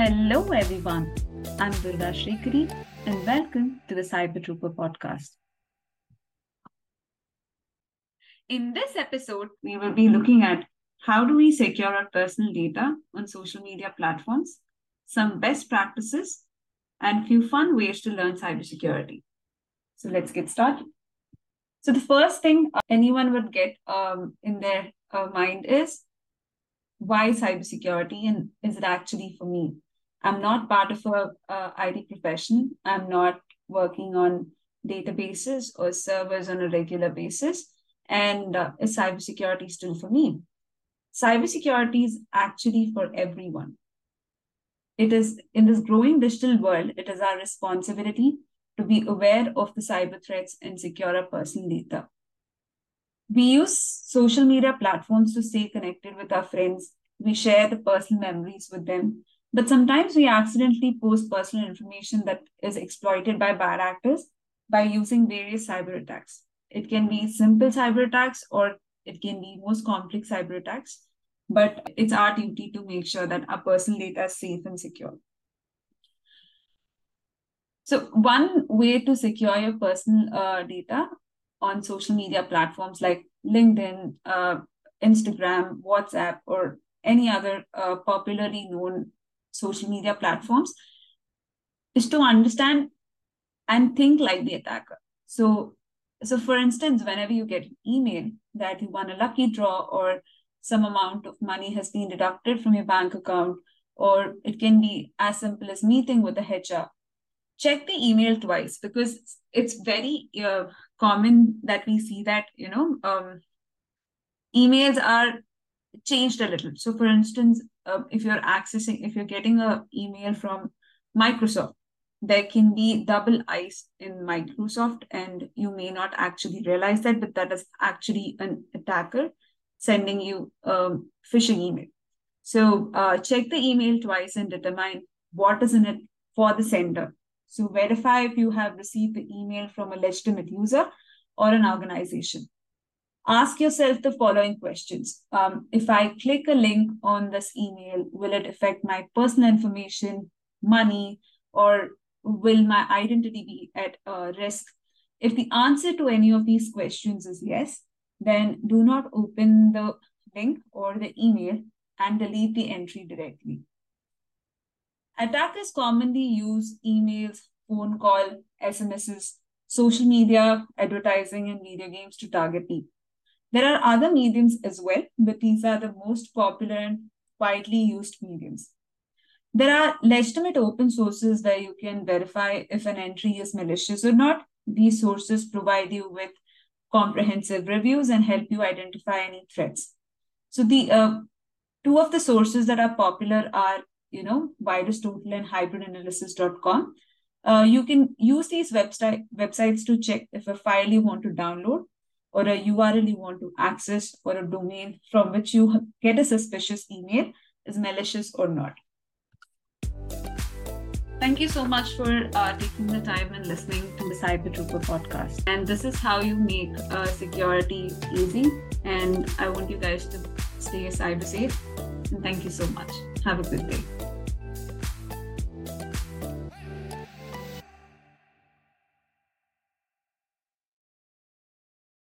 Hello, everyone. I'm Durga Shrikari, and welcome to the Cyber Trooper podcast. In this episode, we will be looking at how do we secure our personal data on social media platforms, some best practices, and few fun ways to learn cybersecurity. So let's get started. So the first thing anyone would get um, in their uh, mind is why cybersecurity and is it actually for me? I'm not part of a, a IT profession. I'm not working on databases or servers on a regular basis. And uh, is cybersecurity still for me? Cybersecurity is actually for everyone. It is in this growing digital world, it is our responsibility to be aware of the cyber threats and secure our personal data. We use social media platforms to stay connected with our friends. We share the personal memories with them. But sometimes we accidentally post personal information that is exploited by bad actors by using various cyber attacks. It can be simple cyber attacks or it can be most complex cyber attacks. But it's our duty to make sure that our personal data is safe and secure. So, one way to secure your personal uh, data on social media platforms like LinkedIn, uh, Instagram, WhatsApp, or any other uh, popularly known social media platforms is to understand and think like the attacker. So, so for instance, whenever you get an email that you won a lucky draw or some amount of money has been deducted from your bank account, or it can be as simple as meeting with the HR check the email twice because it's very uh, common that we see that you know um, emails are changed a little. So for instance uh, if you're accessing if you're getting a email from microsoft there can be double ice in microsoft and you may not actually realize that but that is actually an attacker sending you a um, phishing email. So uh, check the email twice and determine what is in it for the sender. So verify if you have received the email from a legitimate user or an organization. Ask yourself the following questions. Um, if I click a link on this email, will it affect my personal information, money, or will my identity be at uh, risk? If the answer to any of these questions is yes, then do not open the link or the email and delete the entry directly. Attackers commonly use emails, phone call, SMSs, social media, advertising, and video games to target people. There are other mediums as well, but these are the most popular and widely used mediums. There are legitimate open sources where you can verify if an entry is malicious or not. These sources provide you with comprehensive reviews and help you identify any threats. So the uh, two of the sources that are popular are you know, VirusTotal and hybridanalysis.com. Uh, you can use these website websites to check if a file you want to download or a URL you want to access or a domain from which you get a suspicious email is malicious or not. Thank you so much for uh, taking the time and listening to the Cyber Trooper podcast. And this is how you make uh, security easy. And I want you guys to stay cyber safe. And thank you so much. Have a good day.